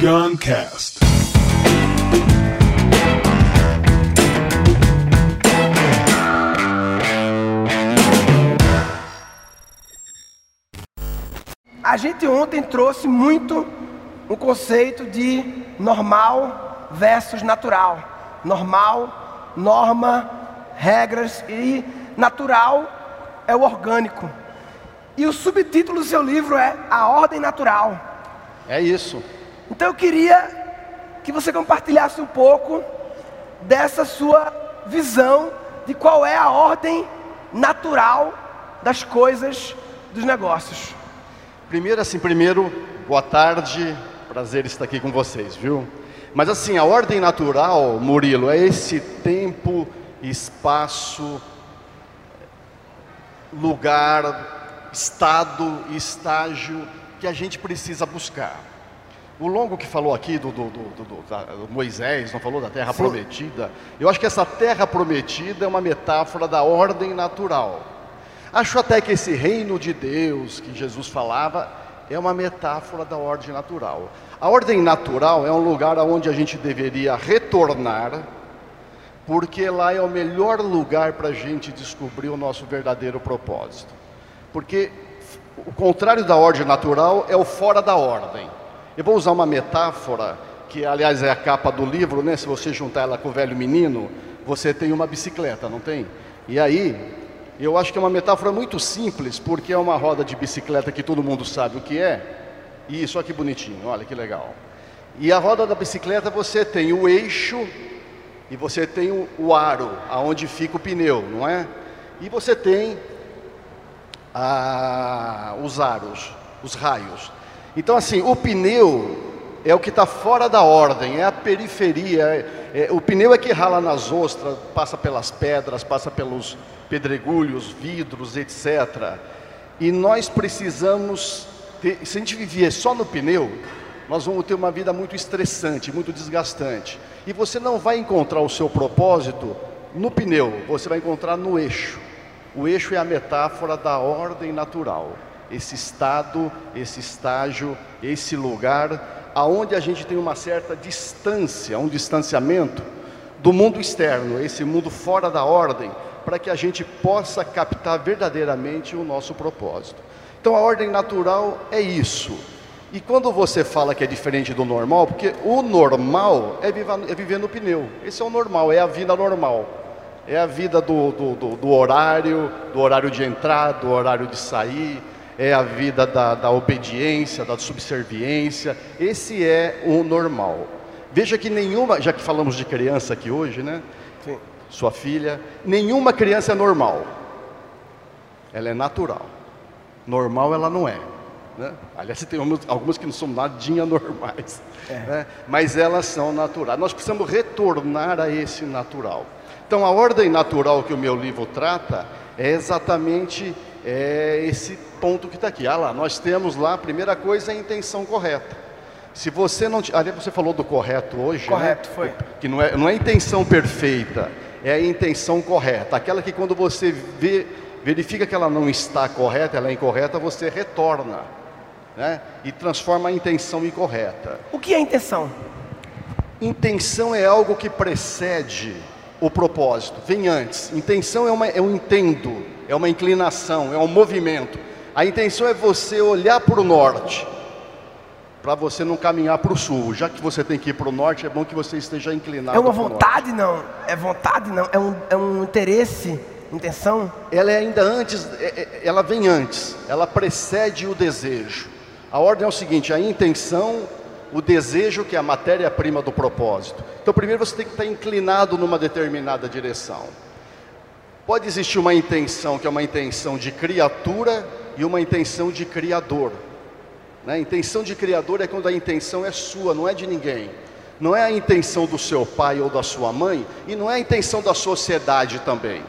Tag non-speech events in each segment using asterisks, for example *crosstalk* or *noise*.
Guncast. A gente ontem trouxe muito o conceito de normal versus natural. Normal, norma, regras e natural é o orgânico. E o subtítulo do seu livro é A Ordem Natural. É isso. Então eu queria que você compartilhasse um pouco dessa sua visão de qual é a ordem natural das coisas, dos negócios. Primeiro, assim, primeiro, boa tarde, prazer estar aqui com vocês, viu? Mas assim, a ordem natural, Murilo, é esse tempo, espaço, lugar, estado estágio que a gente precisa buscar. O Longo que falou aqui do, do, do, do Moisés, não falou da terra prometida. Eu acho que essa terra prometida é uma metáfora da ordem natural. Acho até que esse reino de Deus que Jesus falava é uma metáfora da ordem natural. A ordem natural é um lugar onde a gente deveria retornar, porque lá é o melhor lugar para a gente descobrir o nosso verdadeiro propósito. Porque o contrário da ordem natural é o fora da ordem. Eu vou usar uma metáfora, que aliás é a capa do livro, né? Se você juntar ela com o velho menino, você tem uma bicicleta, não tem? E aí, eu acho que é uma metáfora muito simples, porque é uma roda de bicicleta que todo mundo sabe o que é. E isso aqui bonitinho, olha que legal. E a roda da bicicleta você tem o eixo e você tem o, aro, aonde fica o pneu, não é? E você tem a, os aros, os raios. Então, assim, o pneu é o que está fora da ordem, é a periferia. É, é, o pneu é que rala nas ostras, passa pelas pedras, passa pelos pedregulhos, vidros, etc. E nós precisamos, ter, se a gente viver só no pneu, nós vamos ter uma vida muito estressante, muito desgastante. E você não vai encontrar o seu propósito no pneu, você vai encontrar no eixo. O eixo é a metáfora da ordem natural esse estado, esse estágio, esse lugar, aonde a gente tem uma certa distância, um distanciamento do mundo externo, esse mundo fora da ordem, para que a gente possa captar verdadeiramente o nosso propósito. Então a ordem natural é isso. E quando você fala que é diferente do normal, porque o normal é viver, é viver no pneu, esse é o normal, é a vida normal. É a vida do, do, do, do horário, do horário de entrar, do horário de sair, é a vida da, da obediência, da subserviência. Esse é o normal. Veja que nenhuma, já que falamos de criança aqui hoje, né? Sim. Sua filha, nenhuma criança é normal. Ela é natural. Normal ela não é. Né? Aliás, tem algumas que não são nadinha normais, é. né? mas elas são naturais. Nós precisamos retornar a esse natural. Então, a ordem natural que o meu livro trata é exatamente é esse ponto que está aqui. Ah lá, nós temos lá, a primeira coisa é a intenção correta. Se você não. Ali você falou do correto hoje. Né? Correto, né? foi. Que não é, não é intenção perfeita, é a intenção correta. Aquela que quando você vê, verifica que ela não está correta, ela é incorreta, você retorna. Né? E transforma a intenção em correta. O que é intenção? Intenção é algo que precede o propósito, vem antes. Intenção é, uma, é um intendo, é uma inclinação, é um movimento. A intenção é você olhar para o norte, para você não caminhar para o sul. Já que você tem que ir para o norte, é bom que você esteja inclinado. É uma vontade, não? É vontade, não? É um, é um interesse, intenção? Ela é ainda antes, é, é, ela vem antes, ela precede o desejo. A ordem é o seguinte: a intenção o desejo que é a matéria-prima do propósito. Então, primeiro você tem que estar inclinado numa determinada direção. Pode existir uma intenção que é uma intenção de criatura e uma intenção de criador. Né? Intenção de criador é quando a intenção é sua, não é de ninguém. Não é a intenção do seu pai ou da sua mãe e não é a intenção da sociedade também.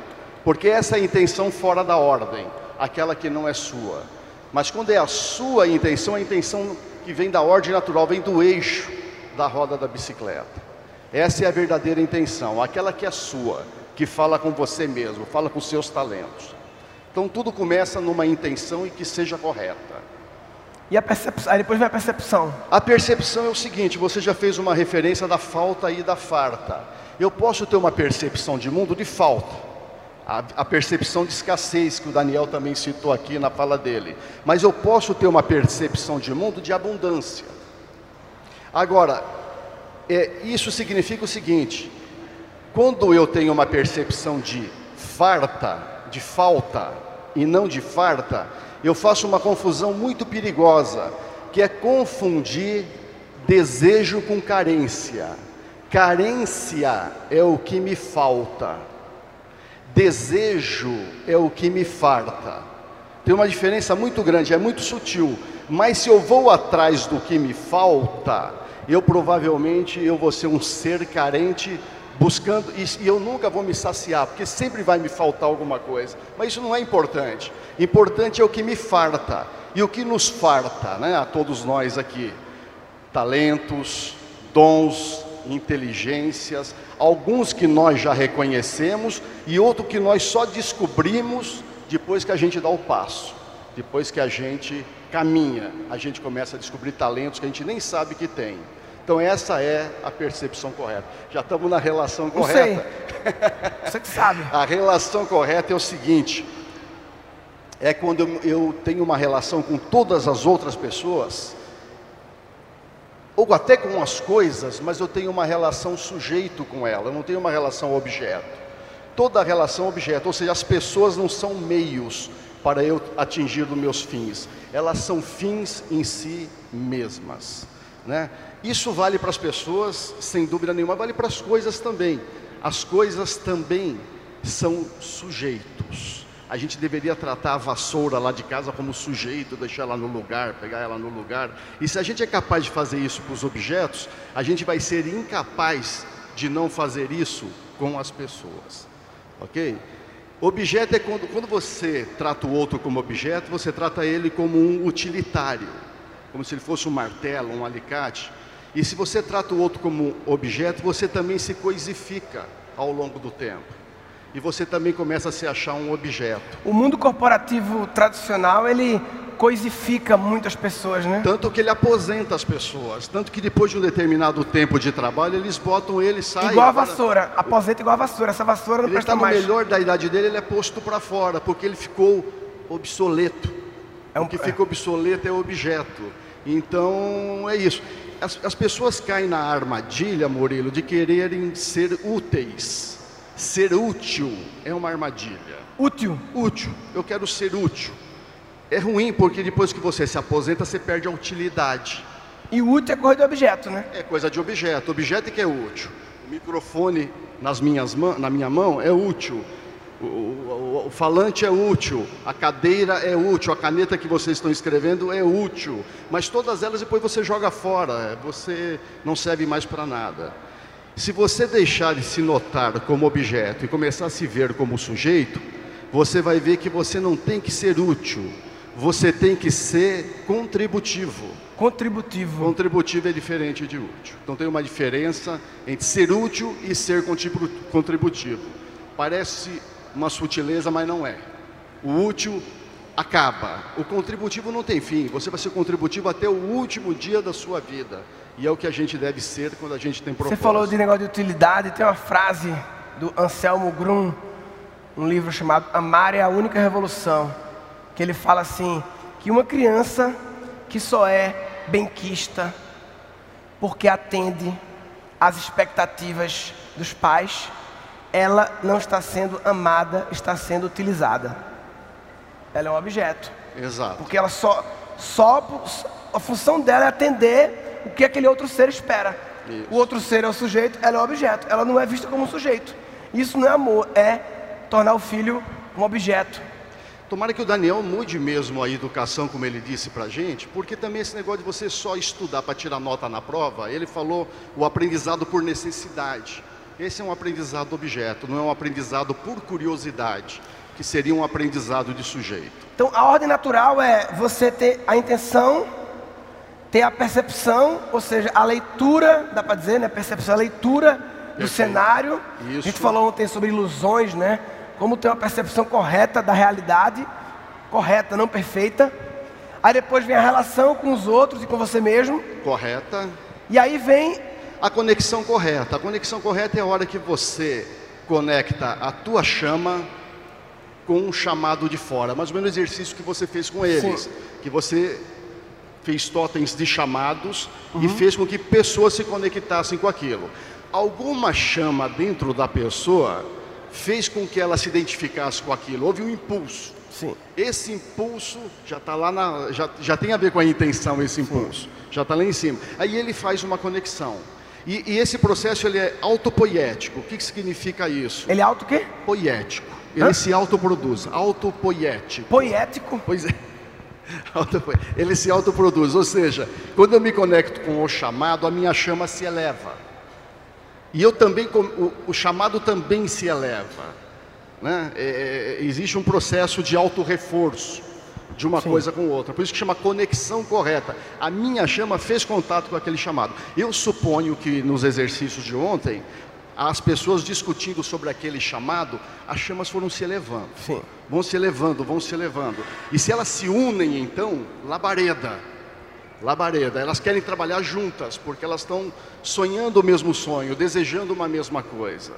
Porque essa é a intenção fora da ordem, aquela que não é sua. Mas quando é a sua intenção, a intenção que vem da ordem natural, vem do eixo da roda da bicicleta. Essa é a verdadeira intenção, aquela que é sua, que fala com você mesmo, fala com seus talentos. Então tudo começa numa intenção e que seja correta. E a percepção, aí depois vem a percepção. A percepção é o seguinte: você já fez uma referência da falta e da farta. Eu posso ter uma percepção de mundo de falta. A, percepção de escassez, que o Daniel também citou aqui na fala dele. Mas eu posso ter uma percepção de mundo de abundância. Agora, é, isso significa o seguinte: quando eu tenho uma percepção de farta, de falta, e não de farta, eu faço uma confusão muito perigosa, que é confundir desejo com carência. Carência é o que me falta, desejo é o que me farta. Tem uma diferença muito grande, é muito sutil, mas se eu vou atrás do que me falta, eu provavelmente eu vou ser um ser carente buscando, e, eu nunca vou me saciar, porque sempre vai me faltar alguma coisa. Mas isso não é importante. Importante é o que me farta. E o que nos farta, né, a todos nós aqui? Talentos, dons, inteligências, alguns que nós já reconhecemos e outro que nós só descobrimos depois que a gente dá o passo, depois que a gente caminha, a gente começa a descobrir talentos que a gente nem sabe que tem. Então essa é a percepção correta. Já estamos na relação correta. Sei. Você que sabe. *laughs* a relação correta é o seguinte: é quando eu, tenho uma relação com todas as outras pessoas, ou até com as coisas, mas eu tenho uma relação sujeito com ela, eu não tenho uma relação objeto. Toda relação objeto, ou seja, as pessoas não são meios para eu atingir os meus fins, elas são fins em si mesmas. Né? Isso vale para as pessoas, sem dúvida nenhuma, vale para as coisas também. As coisas também são sujeitos. A gente deveria tratar a vassoura lá de casa como sujeito, deixar ela no lugar, pegar ela no lugar. E se a gente é capaz de fazer isso para os objetos, a gente vai ser incapaz de não fazer isso com as pessoas. Ok? Objeto é quando, quando você trata o outro como objeto, você trata ele como um utilitário, como se ele fosse um martelo, um alicate. E se você trata o outro como objeto, você também se coisifica ao longo do tempo. E você também começa a se achar um objeto. O mundo corporativo tradicional, ele coisifica muitas pessoas, né? Tanto que ele aposenta as pessoas, tanto que depois de um determinado tempo de trabalho, eles botam ele sai. Igual a vassoura, para... aposenta igual a vassoura. Essa vassoura não ele presta está mais. no melhor da idade dele, ele é posto para fora, porque ele ficou obsoleto. É um... O que fica obsoleto é objeto. Então é isso as, as pessoas caem na armadilha, Murilo, de quererem ser úteis. Ser útil é uma armadilha. Útil? Útil. Eu quero ser útil. É ruim porque depois que você se aposenta, você perde a utilidade. E útil é coisa de objeto, né? É coisa de objeto. Objeto é que é útil. O microfone nas minhas na minha mão é útil. O, o, o, falante é útil, a cadeira é útil, a caneta que vocês estão escrevendo é útil, mas todas elas depois você joga fora, você não serve mais para nada. Se você deixar de se notar como objeto e começar a se ver como sujeito, você vai ver que você não tem que ser útil, você tem que ser contributivo. Contributivo. Contributivo é diferente de útil. Então tem uma diferença entre ser útil e ser contributivo. Parece uma sutileza, mas não é. O útil acaba. O contributivo não tem fim. Você vai ser contributivo até o último dia da sua vida. E é o que a gente deve ser quando a gente tem propósito. Você falou de negócio de utilidade. Tem uma frase do Anselmo Grum, um livro chamado Amar é a Única Revolução, que ele fala assim, que uma criança que só é benquista porque atende às expectativas dos pais, ela não está sendo amada, está sendo utilizada. Ela é um objeto. Exato. Porque ela só, só a função dela é atender o que aquele outro ser espera. Isso. O outro ser é o sujeito, ela é o objeto. Ela não é vista como um sujeito. Isso não é amor, é tornar o filho um objeto. Tomara que o Daniel mude mesmo a educação, como ele disse para a gente, porque também esse negócio de você só estudar para tirar nota na prova, ele falou o aprendizado por necessidade. Esse é um aprendizado objeto, não é um aprendizado por curiosidade, que seria um aprendizado de sujeito. Então, a ordem natural é você ter a intenção, ter a percepção, ou seja, a leitura, dá para dizer, né? Percepção, a leitura do Perfeito. cenário. Isso. A gente falou ontem sobre ilusões, né? Como ter uma percepção correta da realidade, correta, não perfeita. Aí depois vem a relação com os outros e com você mesmo. Correta. E aí vem a conexão correta. A conexão correta é a hora que você conecta a tua chama com um chamado de fora. Mais ou menos o exercício que você fez com eles. Sim. Que você fez totens de chamados uhum. e fez com que pessoas se conectassem com aquilo. Alguma chama dentro da pessoa fez com que ela se identificasse com aquilo. Houve um impulso. Sim. Esse impulso já está lá na. Já, já tem a ver com a intenção, esse impulso. Sim. Já está lá em cima. Aí ele faz uma conexão. E, e, esse processo ele é autopoético. O que, que significa isso? Ele é auto quê? Poético. Ele Hã? se autoproduz. Autopoético. Poético? Pois é. *laughs* Ele se autoproduz. Ou seja, quando eu me conecto com o chamado, a minha chama se eleva. E eu também, o, o chamado também se eleva. Né? É, é, existe um processo de auto-reforço de uma Sim. coisa com outra. Por isso que chama conexão correta. A minha chama fez contato com aquele chamado. Eu suponho que nos exercícios de ontem, as pessoas discutindo sobre aquele chamado, as chamas foram se elevando. Sim. Vão se elevando, vão se elevando. E se elas se unem, então, labareda. Labareda, elas querem trabalhar juntas, porque elas estão sonhando o mesmo sonho, desejando uma mesma coisa.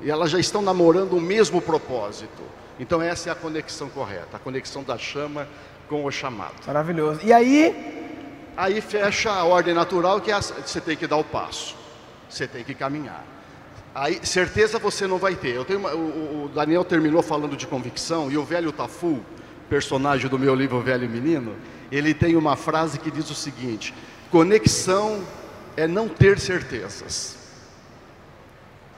E elas já estão namorando o mesmo propósito. Então essa é a conexão correta, a conexão da chama com o chamado. Maravilhoso. E aí? Aí fecha a ordem natural que é a, você tem que dar o passo, você tem que caminhar. Aí certeza você não vai ter. Eu tenho uma, o, o, Daniel terminou falando de convicção e o velho Tafu, personagem do meu livro Velho Menino, ele tem uma frase que diz o seguinte: conexão é não ter certezas.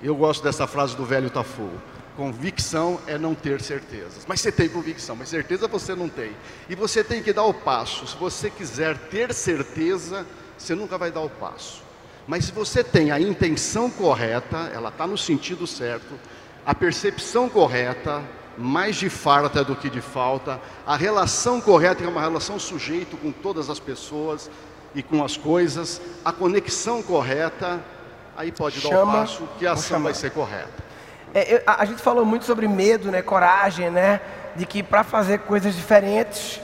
Eu gosto dessa frase do velho Tafu. Convicção é não ter certezas. Mas você tem convicção, mas certeza você não tem. E você tem que dar o passo. Se você quiser ter certeza, você nunca vai dar o passo. Mas se você tem a intenção correta, ela está no sentido certo, a percepção correta, mais de farta do que de falta, a relação correta, que é uma relação sujeito com todas as pessoas e com as coisas, a conexão correta, aí pode Chama, dar o passo que a ação vai ser correta. É, eu, a, a, gente falou muito sobre medo, né, coragem, né, de que para fazer coisas diferentes,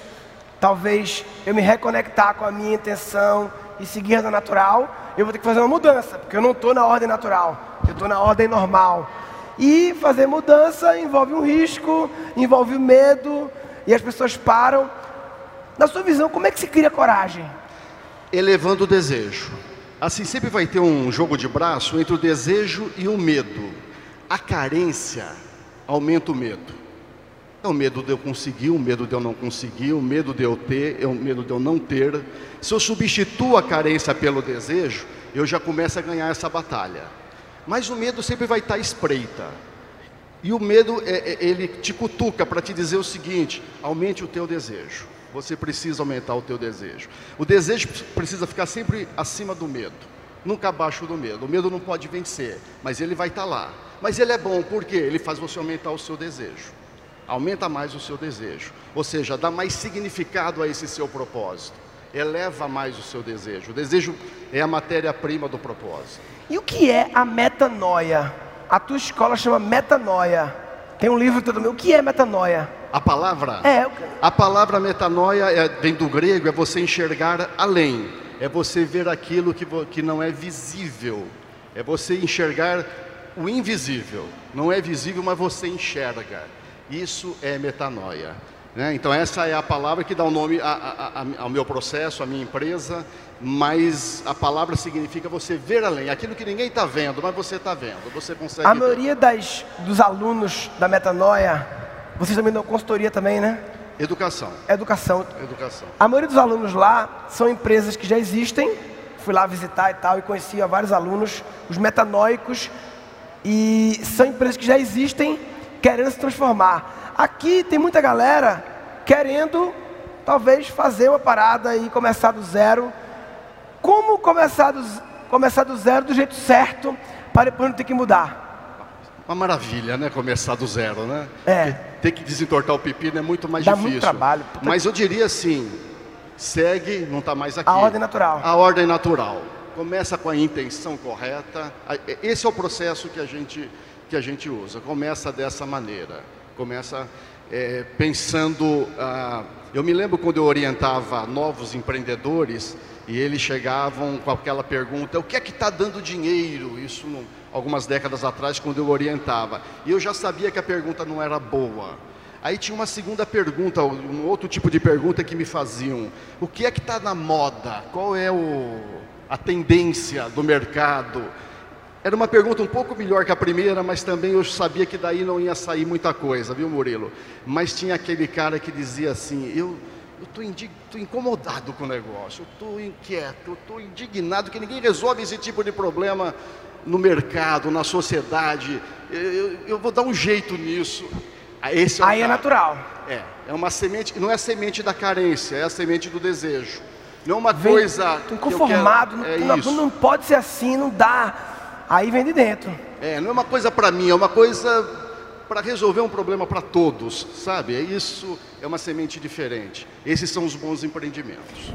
talvez eu me reconectar com a minha intenção e seguir a natural, eu vou ter que fazer uma mudança, porque eu não estou na ordem natural, eu estou na ordem normal. E fazer mudança envolve um risco, envolve o medo, e as pessoas param. Na sua visão, como é que se cria coragem? Elevando o desejo. Assim, sempre vai ter um jogo de braço entre o desejo e o medo. A carência aumenta o medo. É o medo de eu conseguir, o medo de eu não conseguir, o medo de eu ter, é o medo de eu não ter. Se eu substituo a carência pelo desejo, eu já começo a ganhar essa batalha. Mas o medo sempre vai estar espreita. E o medo, é, é, ele te cutuca para te dizer o seguinte: aumente o teu desejo. Você precisa aumentar o teu desejo. O desejo precisa ficar sempre acima do medo, nunca abaixo do medo. O medo não pode vencer, mas ele vai estar lá. Mas ele é bom porque ele faz você aumentar o seu desejo. Aumenta mais o seu desejo, ou seja, dá mais significado a esse seu propósito. Eleva mais o seu desejo. O desejo é a matéria-prima do propósito. E o que é a metanoia? A tua escola chama metanoia. Tem um livro todo meu. O que é metanoia? A palavra? É. A palavra metanoia é, vem do grego, é você enxergar além. É você ver aquilo que, que não é visível. É você enxergar o invisível. Não é visível, mas você enxerga. Isso é metanoia. Né? Então, essa é a palavra que dá o nome a, a, a, ao meu processo, à minha empresa. Mas a palavra significa você ver além. Aquilo que ninguém está vendo, mas você está vendo. Você consegue. A maioria das, dos alunos da metanoia vocês também dão consultoria também, né? Educação. Educação. Educação. A maioria dos alunos lá são empresas que já existem. Fui lá visitar e tal e conheci vários alunos, os metanóicos, e são empresas que já existem querendo se transformar. Aqui tem muita galera querendo talvez fazer uma parada e começar do zero. Como começar do, começar do zero do jeito certo para depois não ter que mudar? Uma maravilha, né? Começar do zero, né? É. Ter que desentortar o pepino é muito mais Dá difícil. Muito trabalho. Mas eu diria assim: segue, não está mais aqui. A ordem natural. A ordem natural. Começa com a intenção correta. Esse é o processo que a gente, que a gente usa. Começa dessa maneira. Começa é, pensando. Ah, eu me lembro quando eu orientava novos empreendedores e eles chegavam com aquela pergunta: o que é que está dando dinheiro? Isso algumas décadas atrás, quando eu orientava. E eu já sabia que a pergunta não era boa. Aí tinha uma segunda pergunta, um outro tipo de pergunta que me faziam: o que é que está na moda? Qual é o, a tendência do mercado? Era uma pergunta um pouco melhor que a primeira, mas também eu sabia que daí não ia sair muita coisa, viu, Murilo? Mas tinha aquele cara que dizia assim: eu estou incomodado com o negócio, eu estou inquieto, eu estou indignado que ninguém resolve esse tipo de problema no mercado, na sociedade. Eu, eu, eu vou dar um jeito nisso. Ah, esse é Aí é natural. É, é uma semente, não é a semente da carência, é a semente do desejo. Não é uma Vem, coisa. Inconformado, quero, é não, não pode ser assim, não dá. Aí vem de dentro. É, não é uma coisa para mim, é uma coisa para resolver um problema para todos, sabe? É isso, é uma semente diferente. Esses são os bons empreendimentos.